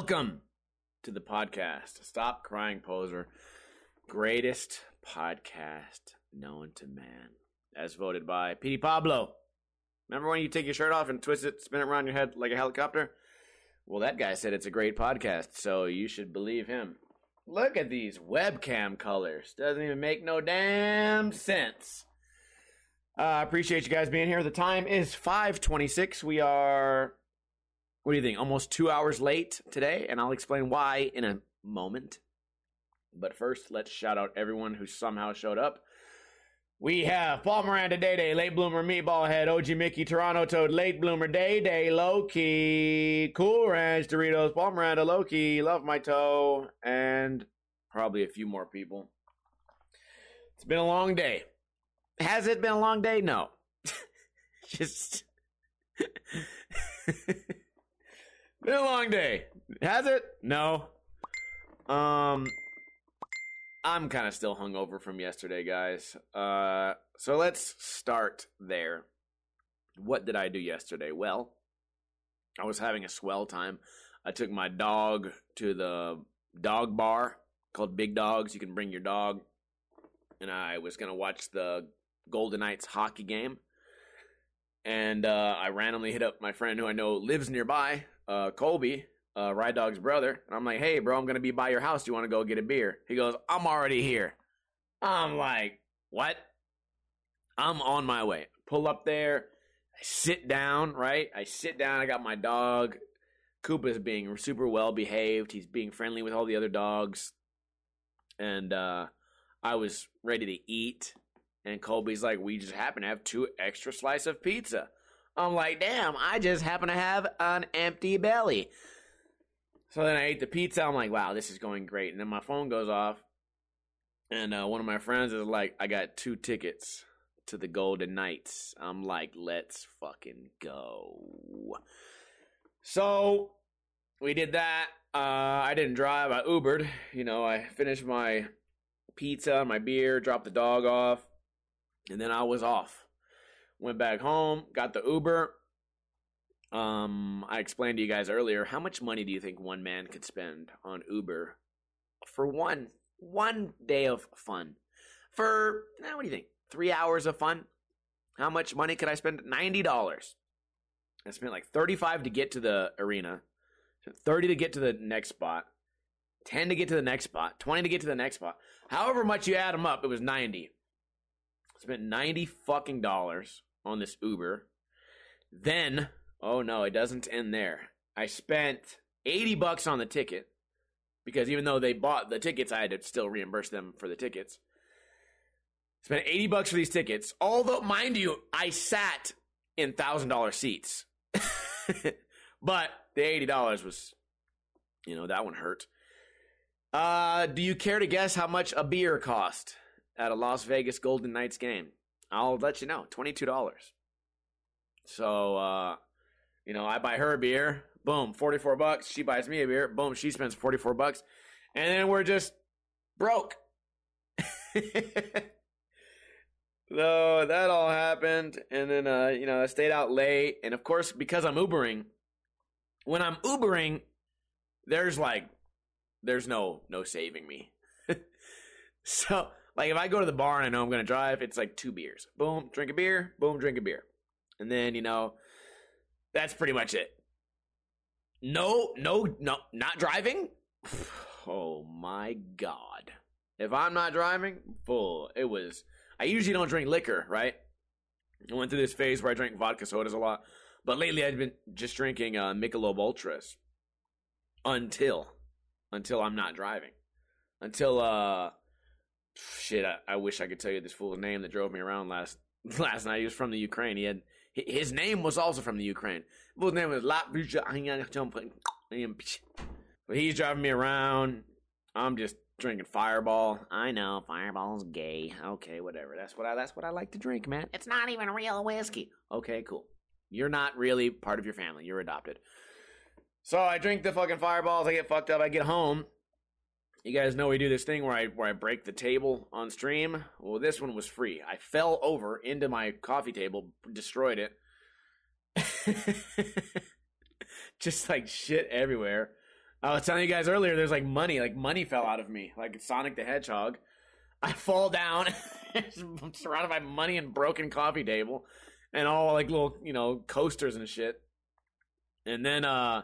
Welcome to the podcast. Stop Crying Poser. Greatest podcast known to man. As voted by Petey Pablo. Remember when you take your shirt off and twist it, spin it around your head like a helicopter? Well, that guy said it's a great podcast, so you should believe him. Look at these webcam colors. Doesn't even make no damn sense. Uh, I appreciate you guys being here. The time is 526. We are what do you think? Almost two hours late today, and I'll explain why in a moment. But first, let's shout out everyone who somehow showed up. We have Paul Miranda Day Day, Late Bloomer Meatball Head, OG Mickey, Toronto Toad, Late Bloomer Day Day, Loki, Cool Ranch Doritos, Paul Miranda, Loki, Love My Toe, and probably a few more people. It's been a long day. Has it been a long day? No. Just. Been a long day. Has it? No. Um I'm kind of still hungover from yesterday, guys. Uh so let's start there. What did I do yesterday? Well, I was having a swell time. I took my dog to the dog bar called Big Dogs. You can bring your dog. And I was going to watch the Golden Knights hockey game. And uh, I randomly hit up my friend who I know lives nearby uh, Colby, uh, Ride Dog's brother, and I'm like, hey, bro, I'm gonna be by your house. Do you want to go get a beer? He goes, I'm already here. I'm like, what? I'm on my way. Pull up there. I sit down, right? I sit down. I got my dog. Koopa is being super well behaved. He's being friendly with all the other dogs. And uh, I was ready to eat. And Colby's like, we just happen to have two extra slice of pizza. I'm like, damn, I just happen to have an empty belly. So then I ate the pizza. I'm like, wow, this is going great. And then my phone goes off. And uh, one of my friends is like, I got two tickets to the Golden Knights. I'm like, let's fucking go. So we did that. Uh, I didn't drive. I Ubered. You know, I finished my pizza, my beer, dropped the dog off, and then I was off went back home, got the Uber. Um, I explained to you guys earlier how much money do you think one man could spend on Uber for one one day of fun? For what do you think? Three hours of fun? How much money could I spend? Ninety dollars. I spent like thirty-five to get to the arena, thirty to get to the next spot, ten to get to the next spot, twenty to get to the next spot. However much you add them up, it was ninety. I spent ninety fucking dollars on this Uber. Then, oh no, it doesn't end there. I spent 80 bucks on the ticket because even though they bought the tickets, I had to still reimburse them for the tickets. Spent 80 bucks for these tickets. Although, mind you, I sat in $1,000 seats. but the $80 was, you know, that one hurt. Uh, do you care to guess how much a beer cost at a Las Vegas Golden Knights game? I'll let you know. Twenty-two dollars. So, uh, you know, I buy her a beer. Boom, forty-four bucks. She buys me a beer. Boom, she spends forty-four bucks, and then we're just broke. so that all happened, and then uh, you know, I stayed out late, and of course, because I'm Ubering, when I'm Ubering, there's like, there's no no saving me. so like if I go to the bar and I know I'm to drive, it's like two beers. Boom, drink a beer. Boom, drink a beer. And then, you know, that's pretty much it. No, no, no, not driving? Oh my god. If I'm not driving, full. It was I usually don't drink liquor, right? I went through this phase where I drank vodka sodas a lot. But lately I've been just drinking uh, Michelob Ultras until until I'm not driving. Until uh shit, I, I, wish I could tell you this fool's name that drove me around last last night. He was from the Ukraine. He had his name was also from the Ukraine. His name was But he's driving me around. I'm just drinking Fireball. I know Fireball's gay. Okay, whatever. That's what I that's what I like to drink, man. It's not even real whiskey. Okay, cool. You're not really part of your family. You're adopted. So I drink the fucking fireballs. I get fucked up. I get home you guys know we do this thing where I where I break the table on stream. Well, this one was free. I fell over into my coffee table, destroyed it. Just like shit everywhere. I was telling you guys earlier, there's like money, like money fell out of me, like Sonic the Hedgehog. I fall down, I'm surrounded by money and broken coffee table, and all like little, you know, coasters and shit. And then, uh,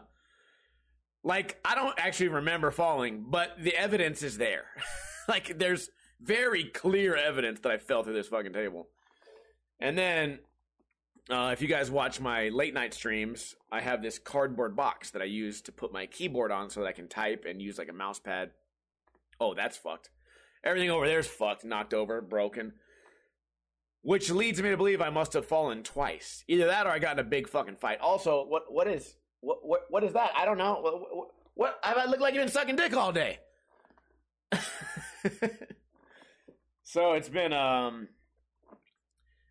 like I don't actually remember falling, but the evidence is there. like there's very clear evidence that I fell through this fucking table. And then uh, if you guys watch my late night streams, I have this cardboard box that I use to put my keyboard on so that I can type and use like a mouse pad. Oh, that's fucked. Everything over there is fucked, knocked over, broken. Which leads me to believe I must have fallen twice. Either that or I got in a big fucking fight. Also, what what is what what, what is that? I don't know. What, what, what I look like you've been sucking dick all day. so it's been um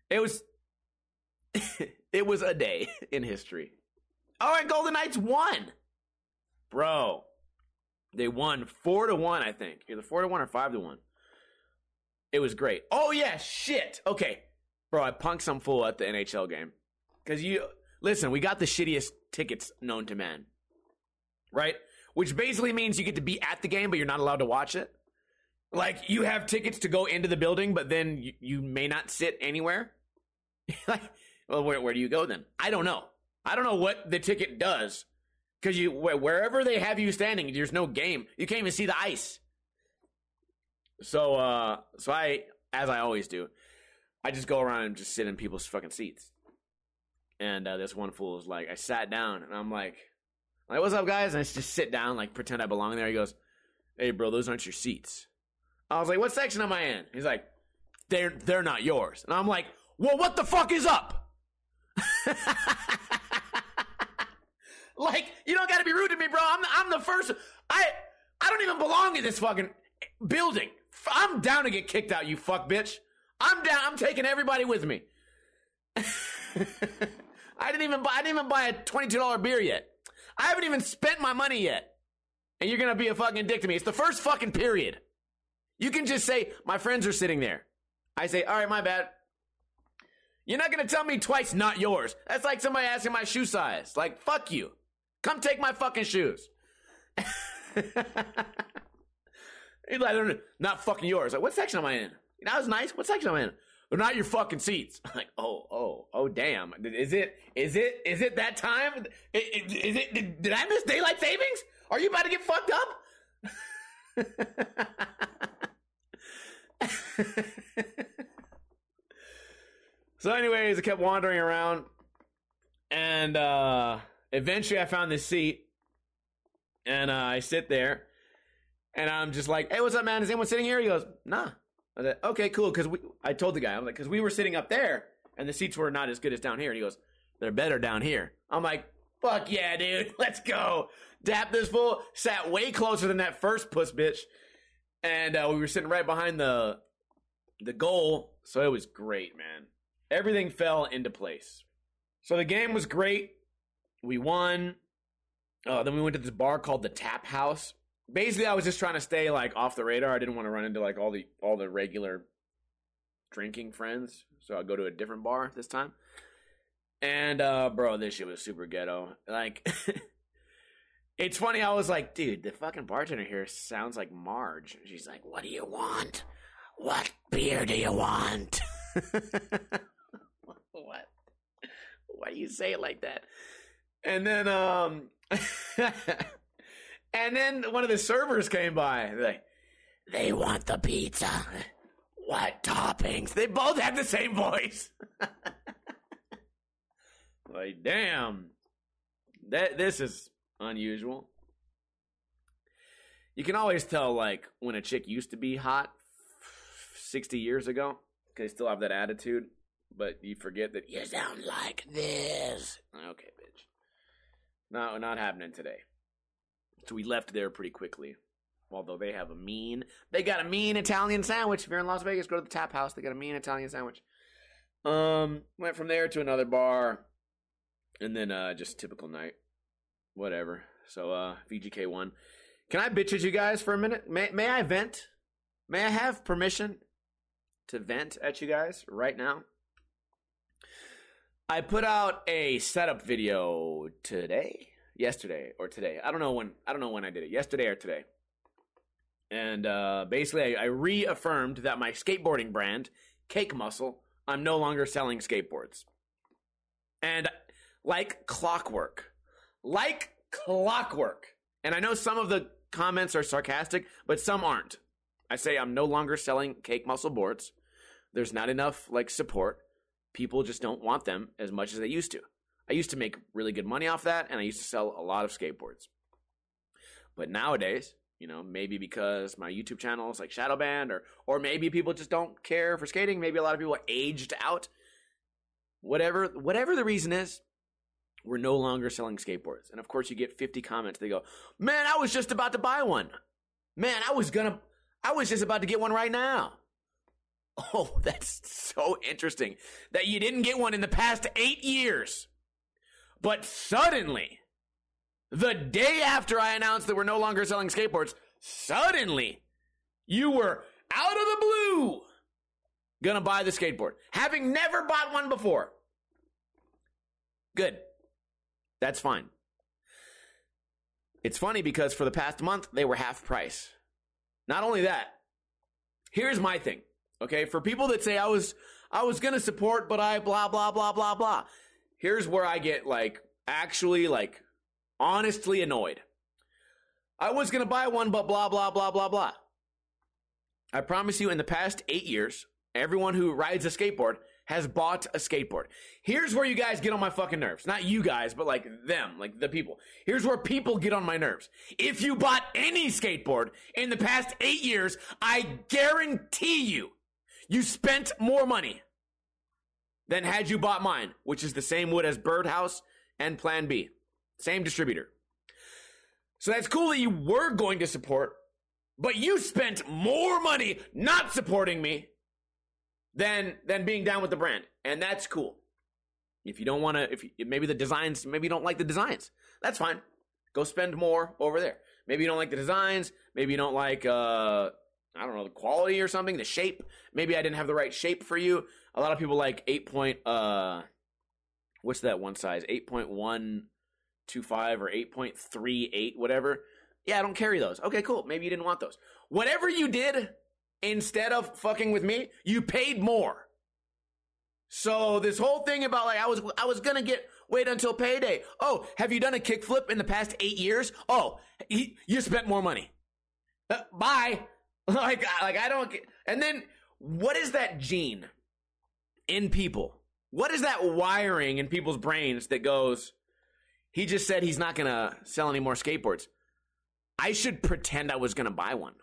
it was it was a day in history. All right, Golden Knights won. Bro. They won 4 to 1, I think. Either 4 to 1 or 5 to 1. It was great. Oh yeah, shit. Okay. Bro, I punked some fool at the NHL game. Cuz you listen, we got the shittiest tickets known to man. Right? Which basically means you get to be at the game but you're not allowed to watch it. Like you have tickets to go into the building but then you, you may not sit anywhere. like well, where, where do you go then? I don't know. I don't know what the ticket does because you wherever they have you standing, there's no game. You can't even see the ice. So, uh, so I, as I always do, I just go around and just sit in people's fucking seats. And uh, this one fool is like, I sat down and I'm like, like, what's up, guys? And I just sit down, like, pretend I belong there. He goes, hey, bro, those aren't your seats. I was like, what section am I in? He's like, they're they're not yours. And I'm like, well, what the fuck is up? like, you don't got to be rude to me, bro. I'm I'm the first. I I don't even belong in this fucking building. I'm down to get kicked out, you fuck bitch. I'm down. I'm taking everybody with me. I didn't even buy. I didn't even buy a twenty-two dollar beer yet. I haven't even spent my money yet, and you're gonna be a fucking dick to me. It's the first fucking period. You can just say my friends are sitting there. I say, all right, my bad. You're not gonna tell me twice, not yours. That's like somebody asking my shoe size. Like, fuck you. Come take my fucking shoes. He's like, not fucking yours. Like, what section am I in? That was nice. What section am I in? They're not your fucking seats. I'm like, oh, oh, oh, damn. Is it, is it, is it that time? Is it, did, did I miss daylight savings? Are you about to get fucked up? So, anyways, I kept wandering around, and uh, eventually I found this seat, and uh, I sit there, and I'm just like, "Hey, what's up, man? Is anyone sitting here?" He goes, "Nah." I said, "Okay, cool." Because we, I told the guy, I'm like, because we were sitting up there, and the seats were not as good as down here. And he goes, "They're better down here." I'm like, "Fuck yeah, dude, let's go." Dap this fool sat way closer than that first puss bitch, and uh, we were sitting right behind the the goal, so it was great, man everything fell into place. So the game was great. We won. Uh, then we went to this bar called the Tap House. Basically, I was just trying to stay like off the radar. I didn't want to run into like all the all the regular drinking friends, so I'll go to a different bar this time. And uh, bro, this shit was super ghetto. Like, it's funny. I was like, dude, the fucking bartender here sounds like Marge. She's like, "What do you want? What beer do you want?" what? Why do you say it like that? And then, um, and then one of the servers came by. Like, they want the pizza. What toppings? They both have the same voice. like, damn, that this is unusual. You can always tell, like, when a chick used to be hot sixty years ago, because they still have that attitude but you forget that you sound like this. Okay, bitch. No, not happening today. So we left there pretty quickly. Although they have a mean, they got a mean Italian sandwich. If you're in Las Vegas, go to the Tap House. They got a mean Italian sandwich. Um, went from there to another bar, and then uh, just typical night. Whatever. So uh, VGK won. Can I bitch at you guys for a minute? May May I vent? May I have permission to vent at you guys right now? I put out a setup video today, yesterday or today. I don't know when. I don't know when I did it. Yesterday or today. And uh, basically, I, I reaffirmed that my skateboarding brand, Cake Muscle, I'm no longer selling skateboards. And like clockwork, like clockwork. And I know some of the comments are sarcastic, but some aren't. I say I'm no longer selling Cake Muscle boards. There's not enough like support. People just don't want them as much as they used to. I used to make really good money off that, and I used to sell a lot of skateboards. But nowadays, you know, maybe because my YouTube channel is like shadow banned, or or maybe people just don't care for skating. Maybe a lot of people are aged out. Whatever whatever the reason is, we're no longer selling skateboards. And of course, you get 50 comments. They go, "Man, I was just about to buy one. Man, I was gonna, I was just about to get one right now." Oh, that's so interesting that you didn't get one in the past eight years. But suddenly, the day after I announced that we're no longer selling skateboards, suddenly you were out of the blue gonna buy the skateboard, having never bought one before. Good. That's fine. It's funny because for the past month, they were half price. Not only that, here's my thing. Okay, for people that say I was I was gonna support, but I blah blah blah blah blah. Here's where I get like actually like honestly annoyed. I was gonna buy one, but blah blah blah blah blah. I promise you, in the past eight years, everyone who rides a skateboard has bought a skateboard. Here's where you guys get on my fucking nerves. Not you guys, but like them, like the people. Here's where people get on my nerves. If you bought any skateboard in the past eight years, I guarantee you you spent more money than had you bought mine, which is the same wood as Birdhouse and Plan B. Same distributor. So that's cool that you were going to support, but you spent more money not supporting me than than being down with the brand. And that's cool. If you don't want to if you, maybe the designs, maybe you don't like the designs. That's fine. Go spend more over there. Maybe you don't like the designs, maybe you don't like uh I don't know, the quality or something, the shape. Maybe I didn't have the right shape for you. A lot of people like 8 point, uh, what's that one size? 8.125 or 8.38, whatever. Yeah, I don't carry those. Okay, cool. Maybe you didn't want those. Whatever you did, instead of fucking with me, you paid more. So this whole thing about like I was I was gonna get wait until payday. Oh, have you done a kickflip in the past eight years? Oh, he, you spent more money. Uh, bye. like, like I don't. Get, And then, what is that gene in people? What is that wiring in people's brains that goes? He just said he's not gonna sell any more skateboards. I should pretend I was gonna buy one.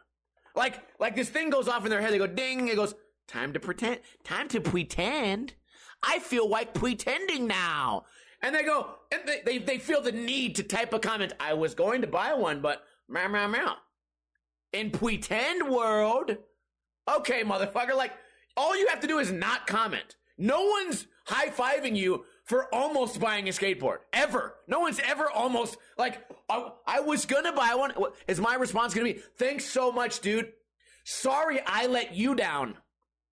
Like, like this thing goes off in their head. They go ding. It goes time to pretend. Time to pretend. I feel like pretending now. And they go, and they, they, they feel the need to type a comment. I was going to buy one, but meow, meow, meow in pretend world, okay, motherfucker, like all you have to do is not comment. No one's high fiving you for almost buying a skateboard ever. No one's ever almost like I, I was gonna buy one. Is my response gonna be thanks so much, dude? Sorry, I let you down.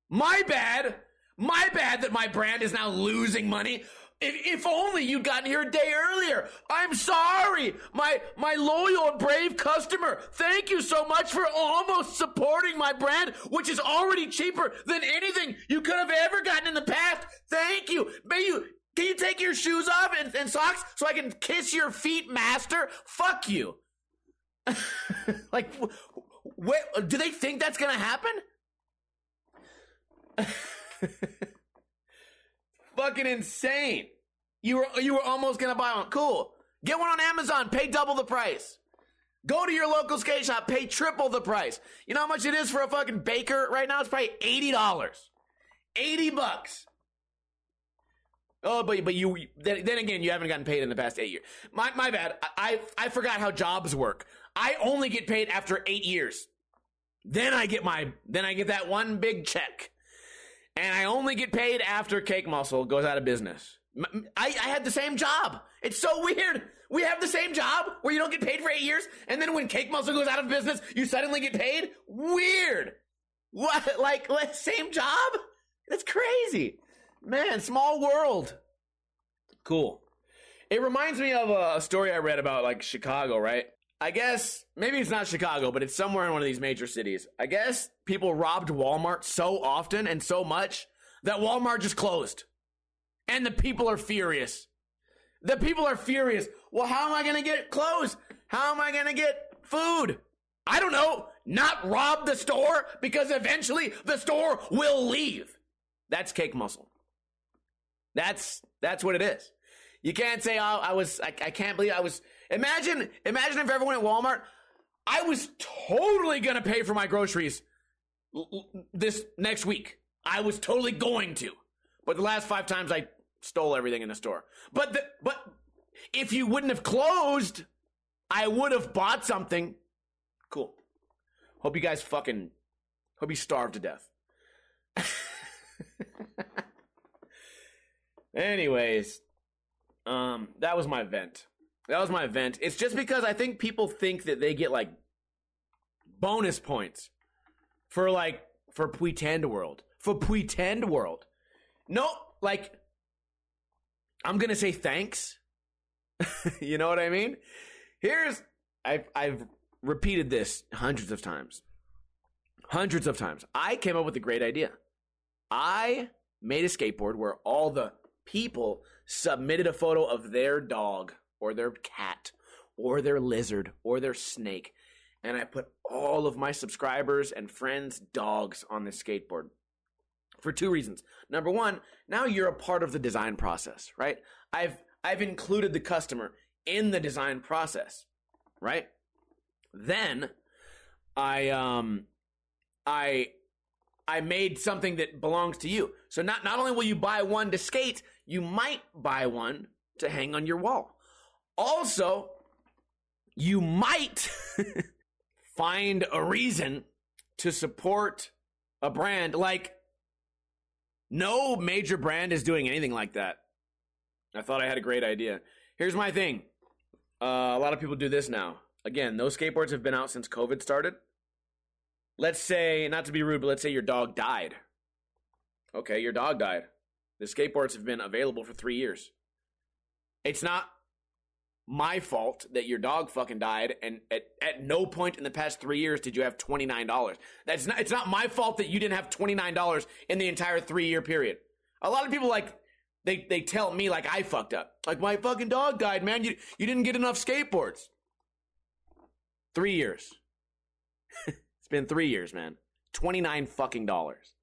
My bad. My bad that my brand is now losing money. If, if only you'd gotten here a day earlier. I'm sorry, my my loyal and brave customer. Thank you so much for almost supporting my brand, which is already cheaper than anything you could have ever gotten in the past. Thank you. May you can you take your shoes off and, and socks so I can kiss your feet, master? Fuck you. like, wh- do they think that's gonna happen? Fucking insane. You were you were almost gonna buy one. Cool. Get one on Amazon. Pay double the price. Go to your local skate shop. Pay triple the price. You know how much it is for a fucking baker right now? It's probably eighty dollars. Eighty bucks. Oh, but but you then, then again, you haven't gotten paid in the past eight years. My my bad. I, I I forgot how jobs work. I only get paid after eight years. Then I get my then I get that one big check, and I only get paid after Cake Muscle goes out of business. I, I had the same job. It's so weird. We have the same job where you don't get paid for eight years, and then when Cake Muscle goes out of business, you suddenly get paid. Weird. What? Like, same job? That's crazy, man. Small world. Cool. It reminds me of a story I read about like Chicago, right? I guess maybe it's not Chicago, but it's somewhere in one of these major cities. I guess people robbed Walmart so often and so much that Walmart just closed. And the people are furious. The people are furious. Well, how am I going to get clothes? How am I going to get food? I don't know. Not rob the store because eventually the store will leave. That's cake muscle. That's that's what it is. You can't say, "Oh, I was I, I can't believe I was." Imagine imagine if everyone at Walmart, I was totally going to pay for my groceries this next week. I was totally going to. But the last 5 times I stole everything in the store. But the, but if you wouldn't have closed, I would have bought something. Cool. Hope you guys fucking hope you starve to death. Anyways, um that was my vent. That was my event. It's just because I think people think that they get like bonus points for like for pretend world. For pretend world. No, like I'm gonna say thanks. you know what I mean? Here's I've I've repeated this hundreds of times. Hundreds of times. I came up with a great idea. I made a skateboard where all the people submitted a photo of their dog or their cat or their lizard or their snake. And I put all of my subscribers and friends' dogs on this skateboard for two reasons. Number one, now you're a part of the design process, right? I've I've included the customer in the design process, right? Then I um I I made something that belongs to you. So not not only will you buy one to skate, you might buy one to hang on your wall. Also, you might find a reason to support a brand like no major brand is doing anything like that. I thought I had a great idea. Here's my thing. Uh, a lot of people do this now. Again, those skateboards have been out since COVID started. Let's say, not to be rude, but let's say your dog died. Okay, your dog died. The skateboards have been available for three years. It's not my fault that your dog fucking died and at, at no point in the past three years did you have $29 that's not it's not my fault that you didn't have $29 in the entire three year period. A lot of people like they they tell me like i fucked up. Like my fucking dog died man. You you didn't get enough skateboards. Three years. It's been three years man. 29 fucking dollars.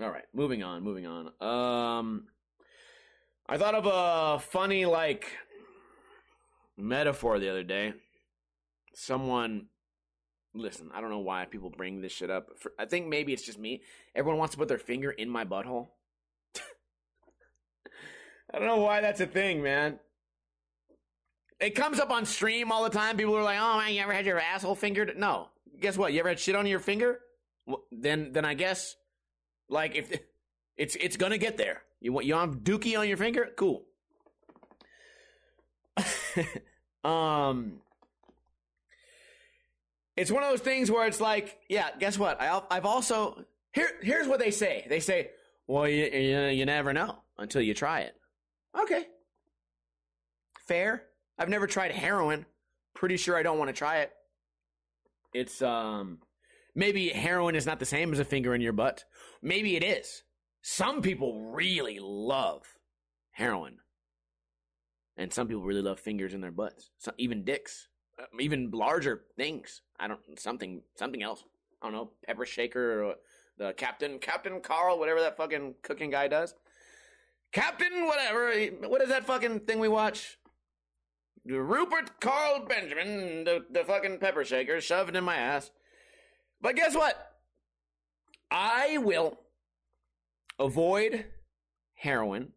All right moving on moving on. Um I thought of a funny like metaphor the other day. Someone, listen, I don't know why people bring this shit up. For, I think maybe it's just me. Everyone wants to put their finger in my butthole. I don't know why that's a thing, man. It comes up on stream all the time. People are like, "Oh man, you ever had your asshole fingered?" No. Guess what? You ever had shit on your finger? Well, then, then I guess, like, if it's it's gonna get there. You want you have dookie on your finger? Cool. um, it's one of those things where it's like, yeah, guess what? I, I've also here. Here's what they say. They say, well, you, you you never know until you try it. Okay, fair. I've never tried heroin. Pretty sure I don't want to try it. It's um, maybe heroin is not the same as a finger in your butt. Maybe it is. Some people really love heroin. And some people really love fingers in their butts. So, even dicks, uh, even larger things. I don't something something else. I don't know, pepper shaker or the captain Captain Carl, whatever that fucking cooking guy does. Captain, whatever. What is that fucking thing we watch? Rupert Carl Benjamin, the, the fucking pepper shaker, shoved in my ass. But guess what? I will avoid heroin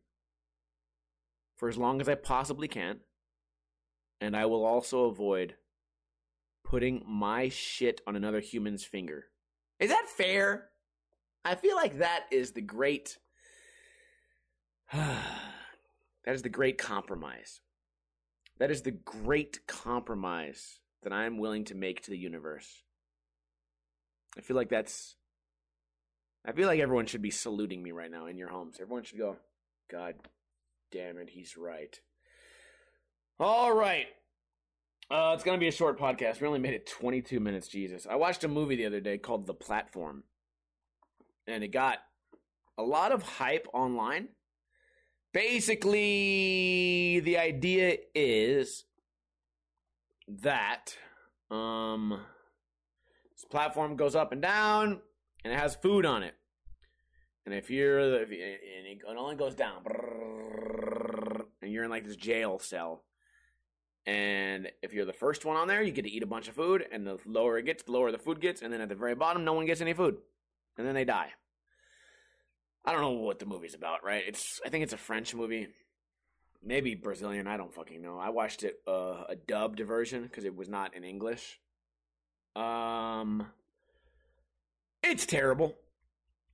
for as long as I possibly can. And I will also avoid putting my shit on another human's finger. Is that fair? I feel like that is the great. that is the great compromise. That is the great compromise that I'm willing to make to the universe. I feel like that's. I feel like everyone should be saluting me right now in your homes. Everyone should go, God damn it, he's right. All right. Uh, it's going to be a short podcast. We only made it 22 minutes, Jesus. I watched a movie the other day called The Platform, and it got a lot of hype online. Basically, the idea is that um, this platform goes up and down, and it has food on it. And if you're the, and it only goes down, and you're in like this jail cell. And if you're the first one on there, you get to eat a bunch of food, and the lower it gets, the lower the food gets, and then at the very bottom, no one gets any food, and then they die. I don't know what the movie's about, right? It's I think it's a French movie, maybe Brazilian. I don't fucking know. I watched it uh, a dubbed version because it was not in English. Um, it's terrible.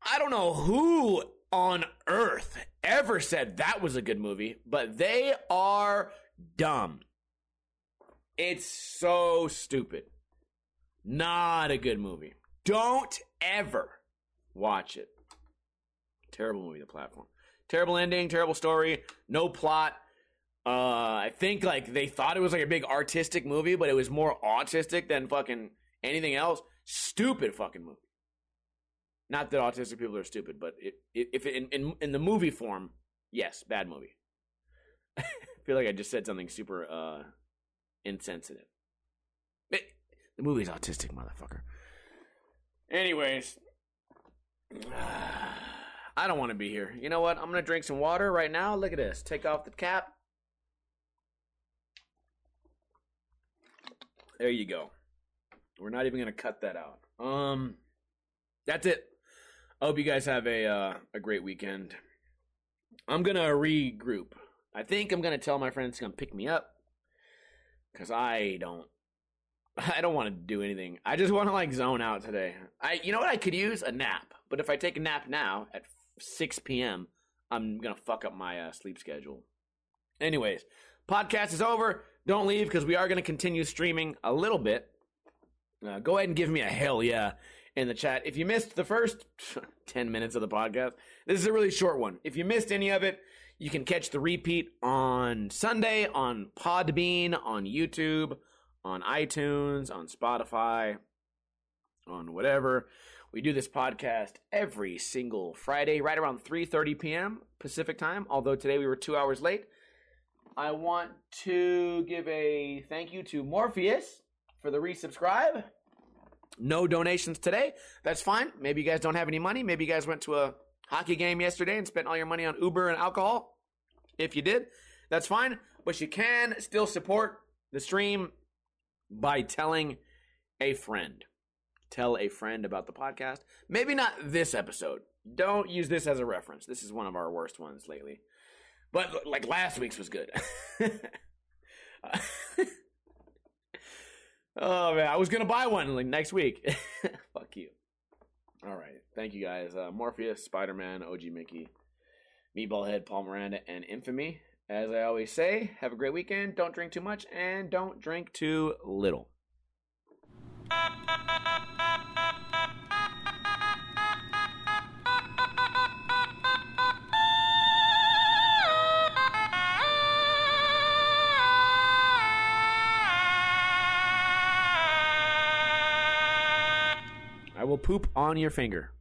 I don't know who on earth ever said that was a good movie, but they are dumb. It's so stupid. Not a good movie. Don't ever watch it. Terrible movie, The Platform. Terrible ending, terrible story, no plot. Uh, I think like they thought it was like a big artistic movie, but it was more autistic than fucking anything else. Stupid fucking movie. Not that autistic people are stupid, but it, it, if in, in in the movie form, yes, bad movie. I feel like I just said something super uh, insensitive. It, the movie's autistic, motherfucker. Anyways, I don't want to be here. You know what? I'm gonna drink some water right now. Look at this. Take off the cap. There you go. We're not even gonna cut that out. Um, that's it. I hope you guys have a uh, a great weekend. I'm gonna regroup. I think I'm gonna tell my friends to come pick me up because I don't. I don't want to do anything. I just want to like zone out today. I, you know what? I could use a nap, but if I take a nap now at 6 p.m., I'm gonna fuck up my uh, sleep schedule. Anyways, podcast is over. Don't leave because we are gonna continue streaming a little bit. Uh, go ahead and give me a hell yeah in the chat. If you missed the first 10 minutes of the podcast, this is a really short one. If you missed any of it, you can catch the repeat on Sunday on Podbean, on YouTube, on iTunes, on Spotify, on whatever. We do this podcast every single Friday, right around 3:30 p.m. Pacific time. Although today we were two hours late. I want to give a thank you to Morpheus for the resubscribe. No donations today. That's fine. Maybe you guys don't have any money. Maybe you guys went to a hockey game yesterday and spent all your money on Uber and alcohol. If you did, that's fine. But you can still support the stream by telling a friend. Tell a friend about the podcast. Maybe not this episode. Don't use this as a reference. This is one of our worst ones lately. But like last week's was good. Uh, oh man, I was gonna buy one like next week. Fuck you. All right, thank you guys. Uh, Morpheus, Spider Man, OG Mickey, Meatball Head, Paul Miranda, and Infamy. As I always say, have a great weekend. Don't drink too much and don't drink too little. Poop on your finger.